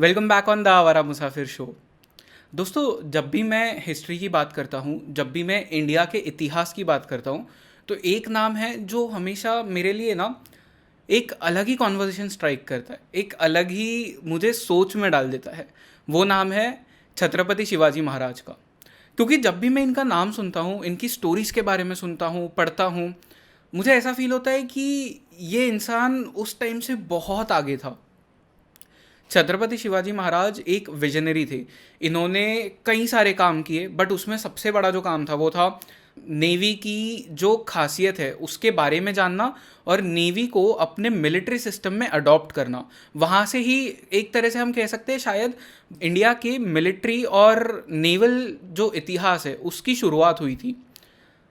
Welcome back on the आवारा मुसाफिर show. दोस्तों, जब भी मैं हिस्ट्री की बात करता हूँ, जब भी मैं इंडिया के इतिहास की बात करता हूँ तो एक नाम है जो हमेशा मेरे लिए ना एक अलग ही कॉन्वर्जेशन स्ट्राइक करता है, एक अलग ही मुझे सोच में डाल देता है। वो नाम है छत्रपति शिवाजी महाराज का। क्योंकि जब भी मैं इनका नाम सुनता हूँ, इनकी स्टोरीज़ के बारे में सुनता हूँ, पढ़ता हूँ, मुझे ऐसा फील होता है कि ये इंसान उस टाइम से बहुत आगे था। छत्रपति शिवाजी महाराज एक विजनरी थे। इन्होंने कई सारे काम किए बट उसमें सबसे बड़ा जो काम था वो था नेवी की जो खासियत है, उसके बारे में जानना और नेवी को अपने मिलिट्री सिस्टम में अडॉप्ट करना। वहाँ से ही एक तरह से हम कह सकते हैं शायद इंडिया के मिलिट्री और नेवल जो इतिहास है, उसकी शुरुआत हुई थी।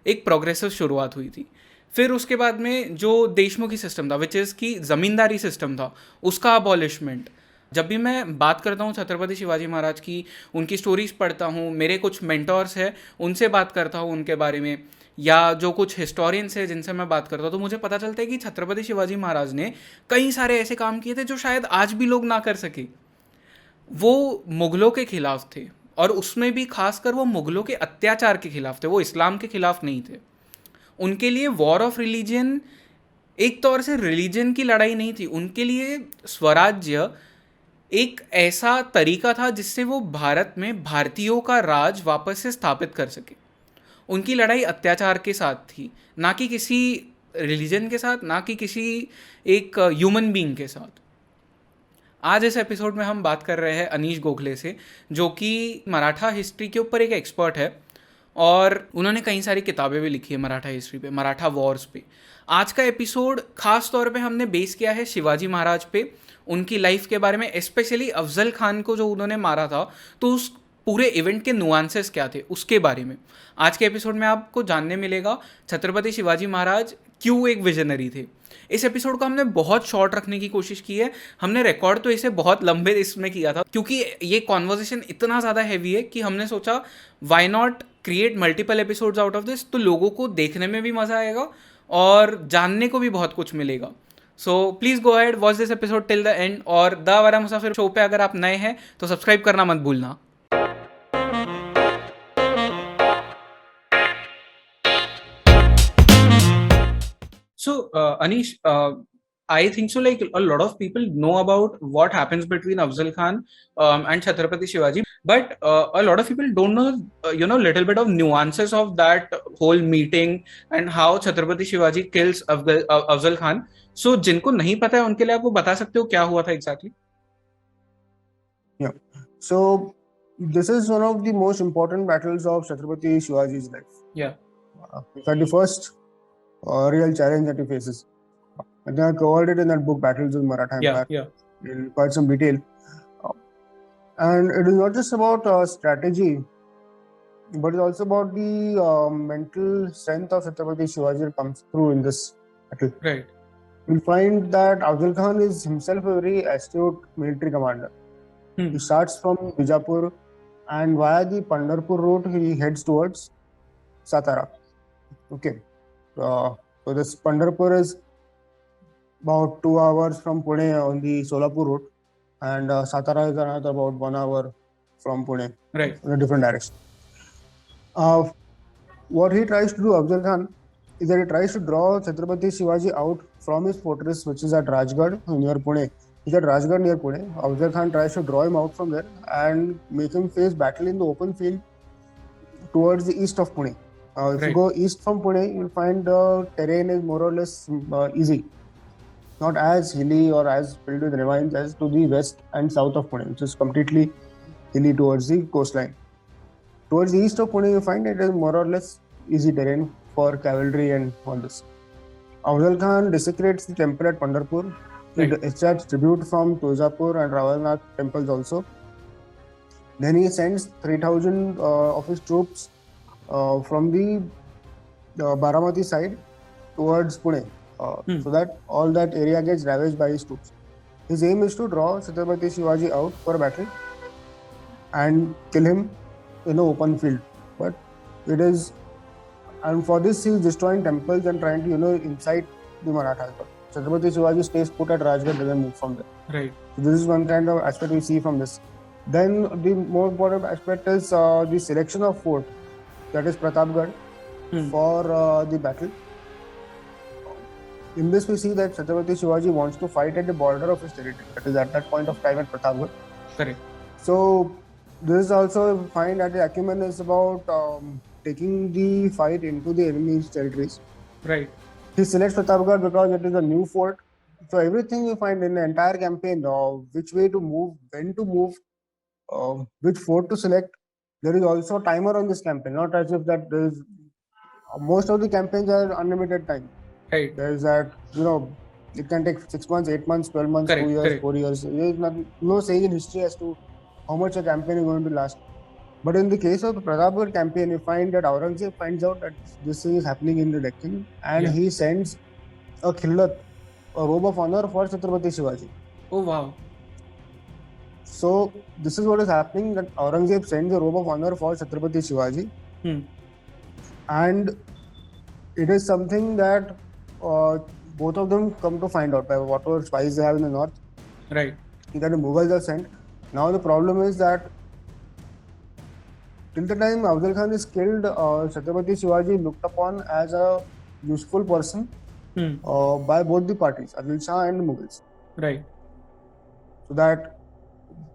एक प्रोग्रेसिव शुरुआत हुई थी। फिर उसके बाद में जो देशमुखी सिस्टम था विच इज़ की ज़मींदारी सिस्टम था, उसका अबॉलिशमेंट जब भी मैं बात करता हूँ छत्रपति शिवाजी महाराज की, उनकी स्टोरीज पढ़ता हूँ, मेरे कुछ मेंटोर्स हैं, उनसे बात करता हूँ उनके बारे में, या जो कुछ हिस्टोरियंस हैं जिनसे मैं बात करता हूँ तो मुझे पता चलता है कि छत्रपति शिवाजी महाराज ने कई सारे ऐसे काम किए थे जो शायद आज भी लोग ना कर सके। वो मुगलों के खिलाफ थे, और उसमें भी खासकर वो मुगलों के अत्याचार के खिलाफ थे, वो इस्लाम के खिलाफ नहीं थे। उनके लिए वॉर ऑफ़ रिलीजन एक तौर से रिलीजन की लड़ाई नहीं थी, उनके लिए स्वराज्य एक ऐसा तरीका था जिससे वो भारत में भारतीयों का राज वापस से स्थापित कर सके। उनकी लड़ाई अत्याचार के साथ थी, ना कि किसी रिलीजन के साथ, ना कि किसी एक ह्यूमन बीइंग के साथ। आज इस एपिसोड में हम बात कर रहे हैं अनीश गोखले से, जो कि मराठा हिस्ट्री के ऊपर एक एक्सपर्ट है और उन्होंने कई सारी किताबें भी लिखी है मराठा हिस्ट्री पे, मराठा वॉर्स पे। आज का एपिसोड खास तौर पे हमने बेस किया है शिवाजी महाराज पे उनकी लाइफ के बारे में स्पेशली अफजल खान को जो उन्होंने मारा था तो उस पूरे इवेंट के नुआंसेस क्या थे, उसके बारे में। आज के एपिसोड में आपको जानने मिलेगा, छत्रपति शिवाजी महाराज क्यों एक विजनरी थे। इस एपिसोड को हमने बहुत शॉर्ट रखने की कोशिश की है। हमने रिकॉर्ड तो इसे बहुत लंबे इसमें किया था, क्योंकि ये कॉन्वर्जेशन इतना ज़्यादा हैवी है कि हमने सोचा why not create multiple episodes out of this तो लोगों को देखने में भी मज़ा आएगा और जानने को भी बहुत कुछ मिलेगा। So please go and watch this episode till the end और द वारा मुसाफिर शो पे अगर आप नए हैं तो सब्सक्राइब करना मत भूलना। सो अनिश uh, I think so. Like a lot of people know about what happens between Afzal Khan um, and Chhatrapati Shivaji, but uh, a lot of people don't know, uh, you know, little bit of nuances of that whole meeting and how Chhatrapati Shivaji kills Afzal, uh, Afzal Khan. So so, जिनको नहीं पता है उनके लिए आप वो बता सकते हो क्या हुआ था exactly so this is one of the most important battles of Chhatrapati Shivaji's life. Yeah. Uh, in fact, the first uh, real challenge that he faces. I think I covered it in that book, Battles of Maratha yeah, Empire, yeah. yeah. in quite some detail. And it is not just about uh, strategy, but it's also about the uh, mental strength of Chhatrapati Shivaji that comes through in this battle. Right. you'll find that Afzal Khan is himself a very astute military commander. Hmm. He starts from Bijapur and via the Pandharpur route he heads towards Satara. Okay. Uh, so this Pandharpur is about two hours from Pune on the Solapur route and uh, Satara is another about one hour from Pune Right. in a different direction. Uh, what he tries to do, Afzal Khan, is that he tries to draw Chhatrapati Shivaji out from his fortress, which is at Rajgarh near Pune. He's at Rajgarh near Pune. Afzal Khan tries to draw him out from there and make him face battle in the open field towards the east of Pune. Uh, if Right. you go east from Pune, you'll find the terrain is more or less uh, easy. Not as hilly or as filled with ravines as to the west and south of Pune, which is completely hilly towards the coastline. Towards the east of Pune, you find it is more or less easy terrain for cavalry and all this. Afzal Khan desecrates the temple at Pandharpur. He extracts tribute from Tuljapur and Ravalnath temples also. Then he sends 3000 uh, of his troops uh, from the uh, Baramati side towards Pune Hmm. so that all that area gets ravaged by his troops. His aim is to draw Chhatrapati Shivaji out for a battle and kill him in an open field. But it is, and for this he is destroying temples and trying to you know incite the Marathas. But Chhatrapati Shivaji stays put at Rajgarh, doesn't move from there. Right. So this is one kind of aspect we see from this. Then the more important aspect is uh, the selection of fort, that is Pratapgarh, Hmm. for uh, the battle. In this, we see that Chhatrapati Shivaji wants to fight at the border of his territory. That is at that point of time at Pratapgarh. Correct. So this is also find that the acumen is about um, taking the fight into the enemy's territories. Right. He selects Pratapgarh because it is a new fort. So everything you find in the entire campaign, uh, which way to move, when to move, uh, which fort to select. There is also a timer on this campaign, not as if that there is. Most of the campaigns are unlimited time. Right. There is that you know, it can take six months, eight months, twelve months, Correct, two years, correct. four years. There is not, no saying in history as to how much a campaign is going to last. But in the case of the Pratapgarh campaign, you find that Aurangzeb finds out that this thing is happening in the Deccan, and Yeah. he sends a khillat, a robe of honor for Chhatrapati Shivaji. Oh wow. So this is what is happening that Aurangzeb sends a robe of honor for Chhatrapati Shivaji, Hmm. and it is something that uh, both of them come to find out by whatever spies they have in the north Right. that the Mughals are sent. Now the problem is that till the time Afzal Khan is killed, uh, Chhatrapati Shivaji looked upon as a useful person Hmm. uh, by both the parties, Adil Shah and Mughals. Right. So that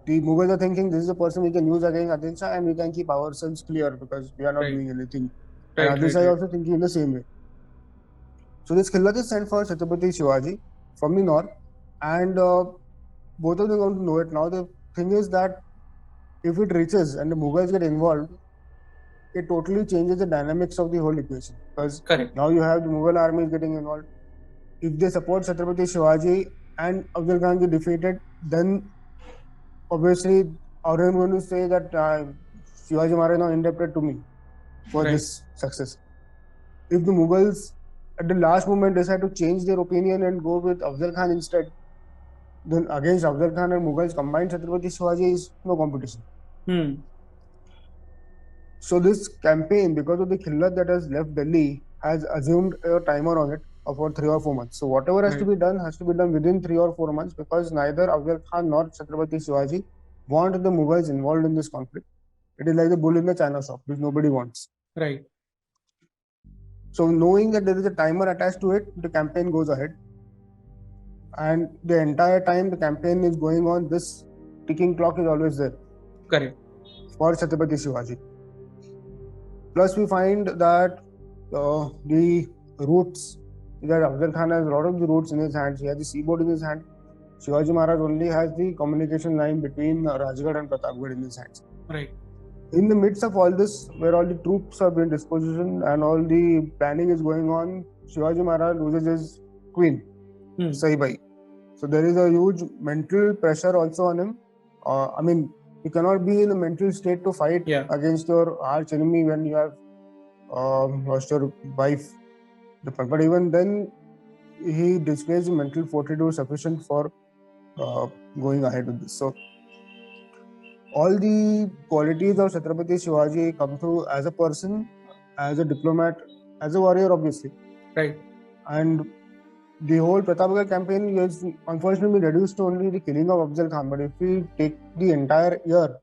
the Mughals are thinking this is a person we can use against Adil Shah and we can keep ourselves clear because we are not Right. doing anything. Right. and Adil right, Shah is also thinking in the same way. So this Khillat is sent for Chhatrapati Shivaji from the north, and uh, both of them want to know it. Now the thing is that if it reaches and the Mughals get involved, it totally changes the dynamics of the whole equation because Correct. now you have the Mughal army getting involved. If they support Chhatrapati Shivaji and Afzal Khan get defeated, then obviously Aurangzeb going to say that uh, Shivaji Maharaj now indebted to me for Right. this success. If the Mughals at the last moment decide to change their opinion and go with Afzal Khan instead, then against Afzal Khan and Mughals combined Chhatrapati Shivaji is no competition. Hmm. So this campaign, because of the khillat that has left Delhi, has assumed a timer on it of about three or four months. So whatever has to be done has to be done within three or four months because neither Afzal Khan nor Chhatrapati Shivaji want the Mughals involved in this conflict. It is like the bull in the china shop, which nobody wants. Right. So knowing that there is a timer attached to it, the campaign goes ahead. And the entire time the campaign is going on, this ticking clock is always there. Correct. for Chhatrapati Shivaji. Plus, we find that uh, the roots that Afzal Khan has a lot of the routes in his hands. He has the seaboard in his hand. Shivaji Maharaj only has the communication line between Rajgarh and Pratapgarh in his hands. Right. In the midst of all this, where all the troops are being disposition and all the planning is going on, Shivaji Maharaj loses his queen, Hmm. Saibai. So there is a huge mental pressure also on him. Uh, I mean, you cannot be in a mental state to fight Yeah. against your arch enemy when you have um, lost your wife. But but even then, he displays mental fortitude sufficient for uh, going ahead with this. So, all the qualities of Chhatrapati Shivaji come through as a person, as a diplomat, as a warrior, obviously. Right. And the whole Pratapgarh campaign is unfortunately reduced to only the killing of Afzal Khan. But if we take the entire year,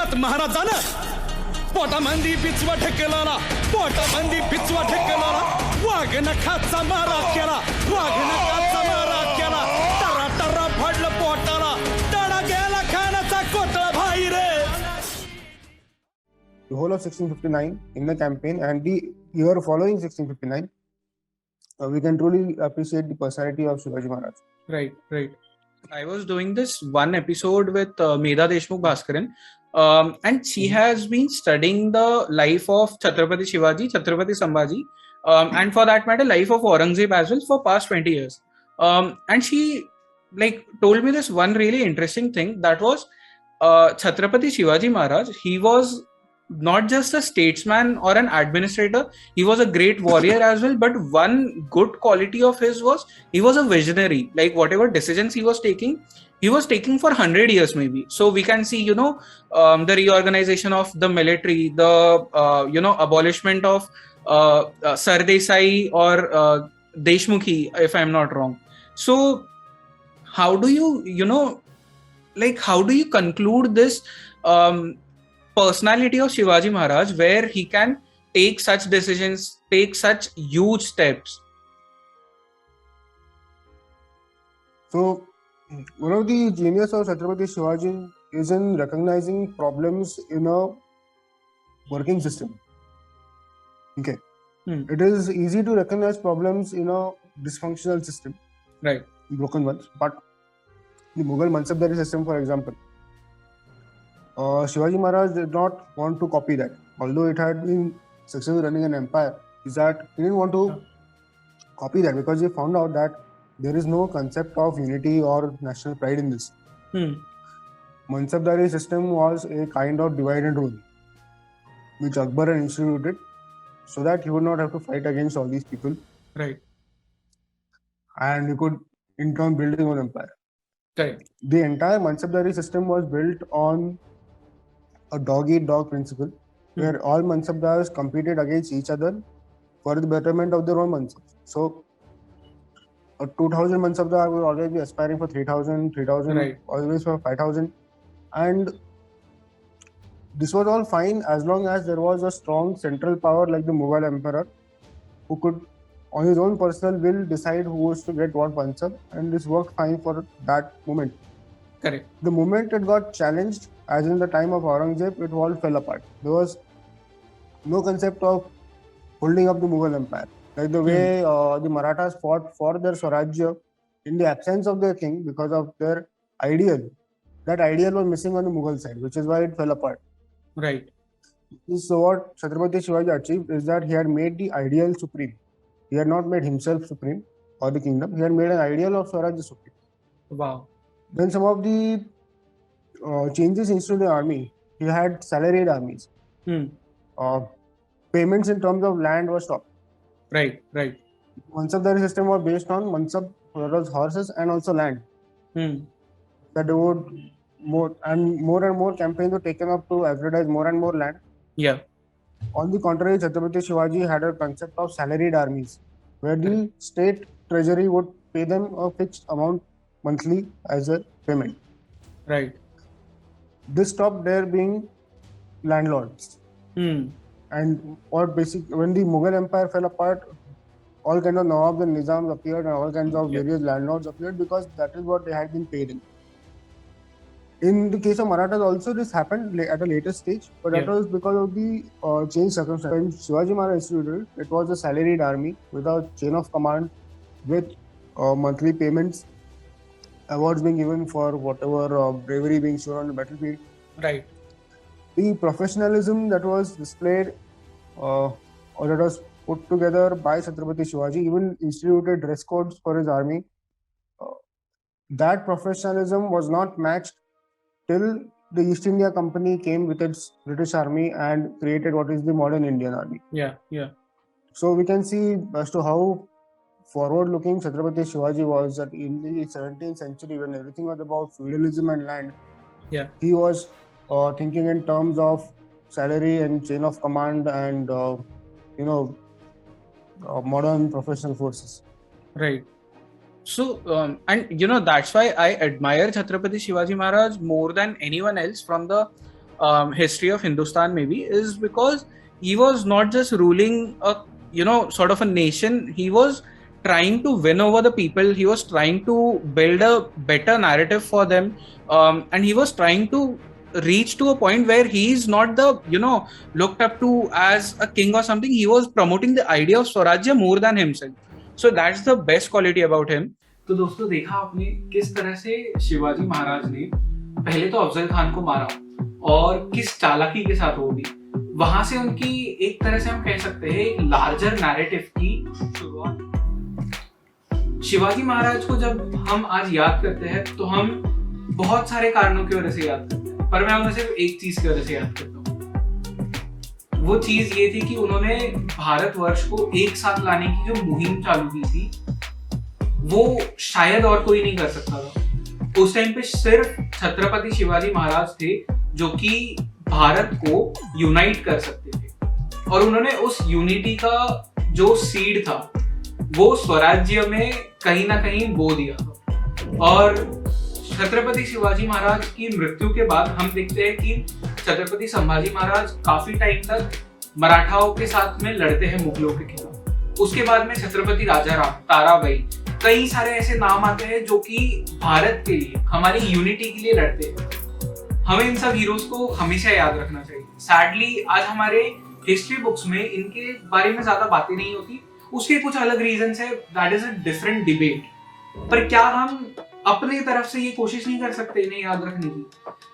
इतक्यात महाराजानं पोटामंदी पिचवा ढकलाला पोटामंदी पिचवा ढकलाला वाघ नखाचा मारा केला वाघ नखाचा मारा केला ta-ra ta-ra फडलं पोटाला तडा गेला खानाचा कोटळा भाई रे the whole of 1659 in the campaign and the year following 1659, uh, we can truly appreciate the personality of Shivaji Maharaj. Right, right. I was doing this one episode with uh, Medha Deshmukh Bhaskaran, um, and she has been studying the life of Chhatrapati Shivaji, Chhatrapati Sambhaji, um, and for that matter, life of Aurangzeb as well for past 20 years. Um, and she like told me this one really interesting thing that was uh, Chhatrapati Shivaji Maharaj. He was not just a statesman or an administrator he was a great warrior as well but one good quality of his was he was a visionary. Like whatever decisions he was taking he was taking for 100 years maybe. So we can see you know um, the reorganization of the military the uh, you know abolishment of uh, uh, Sardesai or uh, Deshmukhi if i'm not wrong. So how do you you know like how do you conclude this um, personality of Shivaji Maharaj where he can take such decisions, take such huge steps. So, one of the genius of Chhatrapati Shivaji is in recognizing problems in a working system. Okay. Hmm. It is easy to recognize problems in a dysfunctional system, Right. broken ones, but the Mughal Mansabdari system, for example, uh, Shivaji Maharaj did not want to copy that. Although it had been successful running an empire, is that he didn't want to copy that because he found out that there is no concept of unity or national pride in this. Hmm. Mansabdari system was a kind of divide and rule, which Akbar had instituted so that he would not have to fight against all these people Right. and he could in turn build his own empire. The entire Mansabdari system was built on a dog eat dog principle hmm. where all Mansabdars competed against each other for the betterment of their own Mansabs. So, a 2000 Mansabdar will always be aspiring for 3000, 3000, Right. always for 5000. And this was all fine as long as there was a strong central power like the Mughal emperor who could, on his own personal will, decide who was to get what Mansab, and this worked fine for that moment. Correct. The moment it got challenged, as in the time of Aurangzeb, it all fell apart. There was no concept of holding up the Mughal Empire. Like the way uh, the Marathas fought for their Swarajya in the absence of their king because of their ideal. That ideal was missing on the Mughal side, which is why it fell apart. Right. So what Chhatrapati Shivaji achieved is that he had made the ideal supreme. He had not made himself supreme or the kingdom. He had made an ideal of Swarajya supreme. Wow. Then some of the changes into the army. He had salaried armies. Hmm. Uh, payments in terms of land were stopped. Right. Right. Mansabdari system was based on Mansab, was horses and also land. Hmm. That they would more and more and more campaigns were taken up to advertise more and more land. Yeah. On the contrary, Chhatrapati Shivaji had a concept of salaried armies, where the state treasury would pay them a fixed amount monthly as a payment. Right. This stopped there being landlords. Hmm. and or basic when the Mughal Empire fell apart, all kinds of Nawabs and Nizams appeared and all kinds of Yeah. various landlords appeared because that is what they had been paid in. In the case of Marathas, also this happened at a later stage, but that was because of the uh, change circumstances. When Shivaji Maharaj instituted it, it was a salaried army without chain of command, with uh, monthly payments, awards being given for whatever uh, bravery being shown on the battlefield Right. the professionalism that was displayed uh, or that was put together by Chhatrapati Shivaji, even instituted dress codes for his army. Uh, that professionalism was not matched till the East India Company came with its British army and created what is the modern Indian army. Yeah. Yeah. So we can see as to how forward-looking Chhatrapati Shivaji was that in the 17th century when everything was about feudalism and land, Yeah. he was uh, thinking in terms of salary and chain of command and uh, you know uh, modern professional forces. Right. So, um, and you know, that's why I admire Chhatrapati Shivaji Maharaj more than anyone else from the um, history of Hindustan, maybe, is because he was not just ruling a, you know, sort of a nation, he was trying to win over the people, he was trying to build a better narrative for them, um, and he was trying to reach to a point where he's not the, you know, looked up to as a king or something, he was promoting the idea of Swarajya more than himself. So that's the best quality about him तो दोस्तों देखा आपने किस तरह से शिवाजी महाराज ने पहले तो अफजल खान को मारा और किस चालाकी के साथ वो भी वहां से उनकी एक तरह से हम कह सकते हैं एक लार्जर नैरेटिव की शुरुआत शिवाजी महाराज को जब हम आज याद करते हैं तो हम बहुत सारे कारणों की वजह से याद करते हैं, पर मैं उन्हें सिर्फ़ एक चीज़ की वजह से याद करता हूँ। वो चीज़ ये थी कि उन्होंने भारतवर्ष को एक साथ लाने की जो मुहिम चालू की थी, वो शायद और कोई नहीं कर सकता था। उस टाइम पे सिर्फ़ छत्रपति शिवाजी महाराज थे, जो कि भारत को यूनाइट कर सकते थे। और उन्होंने उस यूनिटी का जो सीड था वो स्वराज्य में कहीं ना कहीं बो दिया और छत्रपति शिवाजी महाराज की मृत्यु के बाद हम देखते हैं कि छत्रपति संभाजी महाराज काफ़ी टाइम तक मराठाओं के साथ में लड़ते हैं मुगलों के खिलाफ। उसके बाद में छत्रपति राजा राम, ताराबाई, कई सारे ऐसे नाम आते हैं जो कि भारत के लिए, हमारी यूनिटी के लिए लड़ते हैं। हमें इन सब हीरोज को हमेशा याद रखना चाहिए। सैडली आज हमारे हिस्ट्री बुक्स में इनके बारे में ज़्यादा बातें नहीं होती। उसके कुछ अलग रीजन है that is a different debate पर क्या हम अपने तरफ़ से ये कोशिश नहीं कर सकते इन्हें याद रखने की?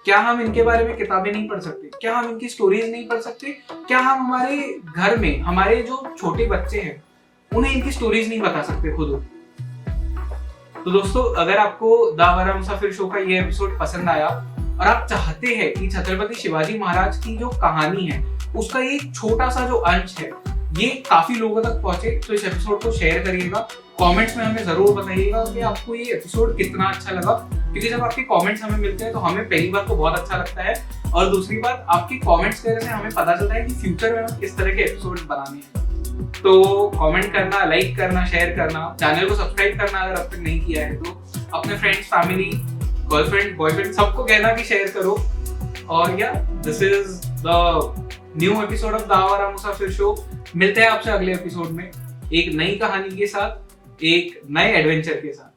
क्या हम इनके बारे में किताबें नहीं पढ़ सकते? क्या हम इनकी स्टोरीज नहीं पढ़ सकते? क्या हम हमारे घर में, हमारे जो छोटे बच्चे हैं, उन्हें इनकी स्टोरीज नहीं बता सकते खुद? तो दोस्तों, अगर आपको दावरा मुसाफिर शो का ये एपिसोड पसंद आया, और आप चाहते हैं कि छत्रपति शिवाजी महाराज की जो कहानी है, उसका एक छोटा सा जो अंश है ये काफ़ी लोगों तक पहुँचे तो इस एपिसोड को शेयर करिएगा कमेंट्स में हमें ज़रूर बताइएगा कि आपको ये एपिसोड कितना अच्छा लगा। क्योंकि जब आपके कमेंट्स हमें मिलते हैं तो हमें पहली बात तो बहुत अच्छा लगता है, और दूसरी बात, आपकी कमेंट्स की वजह से हमें पता चलता है कि फ्यूचर में हमें किस तरह के एपिसोड बनाने हैं। तो कमेंट करना लाइक करना शेयर करना चैनल को सब्सक्राइब करना अगर अब तक नहीं किया है तो अपने फ्रेंड्स फैमिली गर्लफ्रेंड बॉयफ्रेंड सबको कहना कि शेयर करो। और या this is the new episode of Dobara Musafir show मिलते हैं आपसे अगले एपिसोड में एक नई कहानी के साथ, एक नए एडवेंचर के साथ।